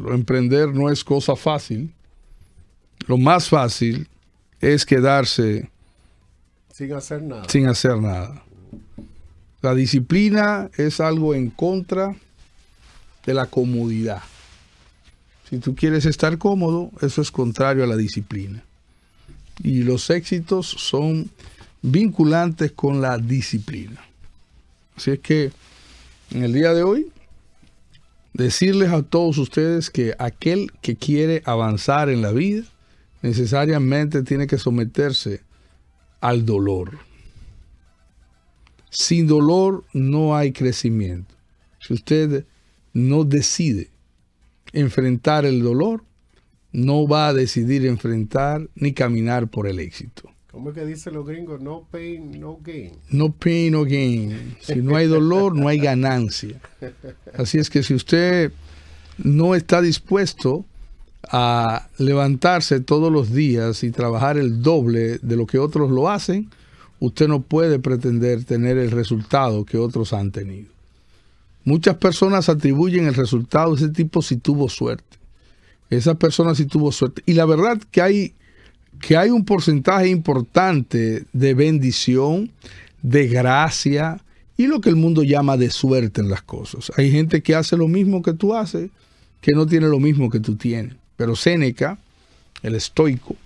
hacerlo. Emprender no es cosa fácil. Lo más fácil es quedarse sin hacer nada. Sin hacer nada. La disciplina es algo en contra de la comodidad. Si tú quieres estar cómodo, eso es contrario a la disciplina. Y los éxitos son vinculantes con la disciplina. Así es que en el día de hoy, decirles a todos ustedes que aquel que quiere avanzar en la vida necesariamente tiene que someterse al dolor. Sin dolor no hay crecimiento. Si usted no decide enfrentar el dolor, no va a decidir enfrentar ni caminar por el éxito. ¿Cómo es que dicen los gringos? No pain, no gain. No pain, no gain. Si no hay dolor, no hay ganancia. Así es que si usted no está dispuesto a levantarse todos los días y trabajar el doble de lo que otros lo hacen, usted no puede pretender tener el resultado que otros han tenido. Muchas personas atribuyen el resultado a ese tipo si tuvo suerte. Esa persona sí tuvo suerte. Y la verdad que hay, que hay un porcentaje importante de bendición, de gracia y lo que el mundo llama de suerte en las cosas. Hay gente que hace lo mismo que tú haces, que no tiene lo mismo que tú tienes. Pero Séneca, el estoico,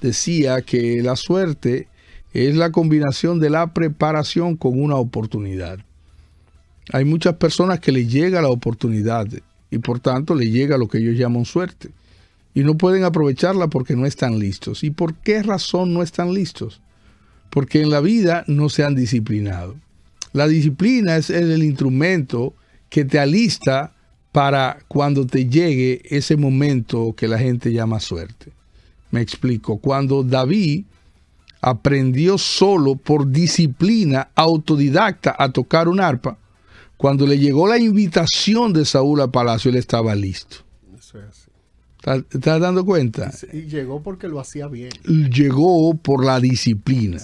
decía que la suerte es la combinación de la preparación con una oportunidad. Hay muchas personas que le llega la oportunidad y por tanto le llega lo que ellos llaman suerte. Y no pueden aprovecharla porque no están listos. ¿Y por qué razón no están listos? Porque en la vida no se han disciplinado. La disciplina es el instrumento que te alista para cuando te llegue ese momento que la gente llama suerte. Me explico. Cuando David aprendió solo por disciplina autodidacta a tocar un arpa, cuando le llegó la invitación de Saúl a palacio, él estaba listo. Eso ¿Estás dando cuenta? Y llegó porque lo hacía bien. Llegó por la disciplina.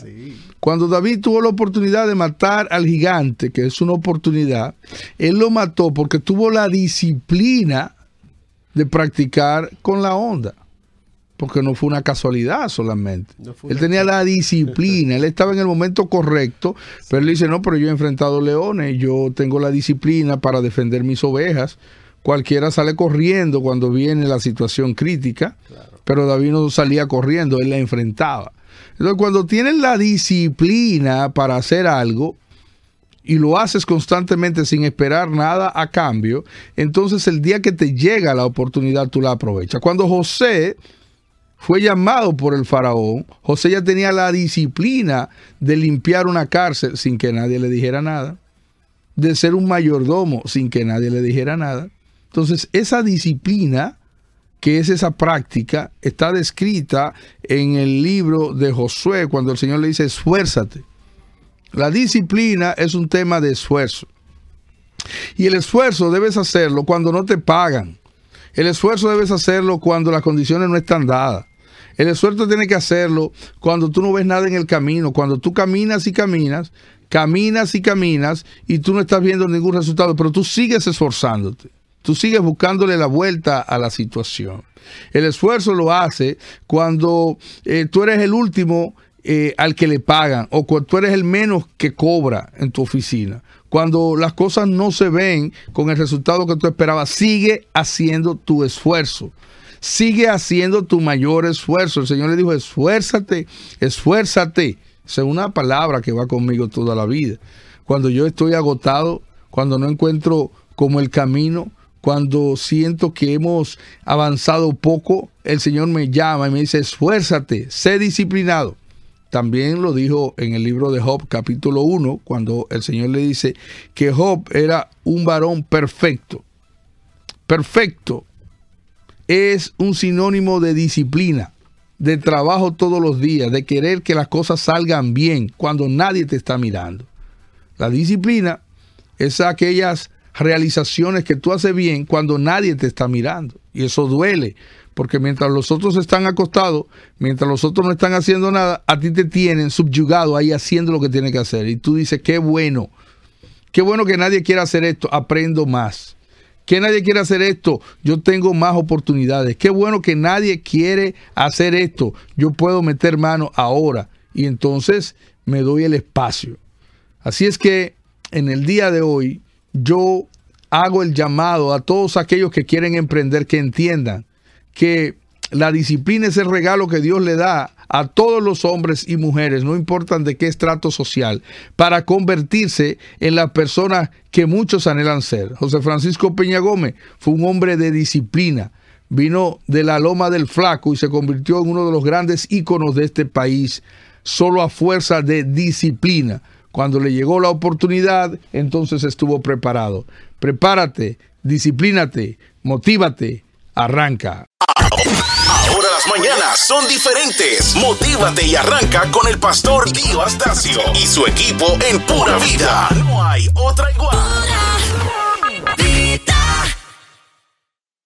Cuando David tuvo la oportunidad de matar al gigante, que es una oportunidad, él lo mató porque tuvo la disciplina de practicar con la onda. Porque no fue una casualidad solamente. él tenía la disciplina, él estaba en el momento correcto, pero él dice, no, pero yo he enfrentado leones, yo tengo la disciplina para defender mis ovejas cualquiera sale corriendo cuando viene la situación crítica, pero David no salía corriendo, él la enfrentaba. Entonces, cuando tienes la disciplina para hacer algo y lo haces constantemente sin esperar nada a cambio, entonces el día que te llega la oportunidad tú la aprovechas. Cuando José fue llamado por el faraón, José ya tenía la disciplina de limpiar una cárcel sin que nadie le dijera nada, de ser un mayordomo sin que nadie le dijera nada, entonces, esa disciplina, que es esa práctica, está descrita en el libro de Josué, cuando el Señor le dice, esfuérzate. La disciplina es un tema de esfuerzo. Y el esfuerzo debes hacerlo cuando no te pagan. El esfuerzo debes hacerlo cuando las condiciones no están dadas. El esfuerzo tiene que hacerlo cuando tú no ves nada en el camino, cuando tú caminas y caminas, caminas y caminas y tú no estás viendo ningún resultado, pero tú sigues esforzándote. Tú sigues buscándole la vuelta a la situación. El esfuerzo lo hace cuando eh, tú eres el último eh, al que le pagan o cuando tú eres el menos que cobra en tu oficina. Cuando las cosas no se ven con el resultado que tú esperabas, sigue haciendo tu esfuerzo. Sigue haciendo tu mayor esfuerzo. El Señor le dijo, esfuérzate, esfuérzate. Esa es una palabra que va conmigo toda la vida. Cuando yo estoy agotado, cuando no encuentro como el camino, cuando siento que hemos avanzado poco, el Señor me llama y me dice, esfuérzate, sé disciplinado. También lo dijo en el libro de Job capítulo 1, cuando el Señor le dice que Job era un varón perfecto. Perfecto es un sinónimo de disciplina, de trabajo todos los días, de querer que las cosas salgan bien cuando nadie te está mirando. La disciplina es aquellas realizaciones que tú haces bien cuando nadie te está mirando. Y eso duele, porque mientras los otros están acostados, mientras los otros no están haciendo nada, a ti te tienen subyugado ahí haciendo lo que tiene que hacer. Y tú dices, qué bueno, qué bueno que nadie quiera hacer esto, aprendo más. que nadie quiere hacer esto, yo tengo más oportunidades. Qué bueno que nadie quiere hacer esto, yo puedo meter mano ahora. Y entonces me doy el espacio. Así es que en el día de hoy yo hago el llamado a todos aquellos que quieren emprender que entiendan que la disciplina es el regalo que Dios le da a todos los hombres y mujeres, no importan de qué estrato social, para convertirse en la persona que muchos anhelan ser. José Francisco Peña Gómez fue un hombre de disciplina, vino de la loma del flaco y se convirtió en uno de los grandes íconos de este país, solo a fuerza de disciplina. Cuando le llegó la oportunidad, entonces estuvo preparado. Prepárate, disciplínate, motívate, arranca. Ahora las mañanas son diferentes. Motívate y arranca con el pastor Dio Astacio y su equipo en pura vida. No hay otra igual.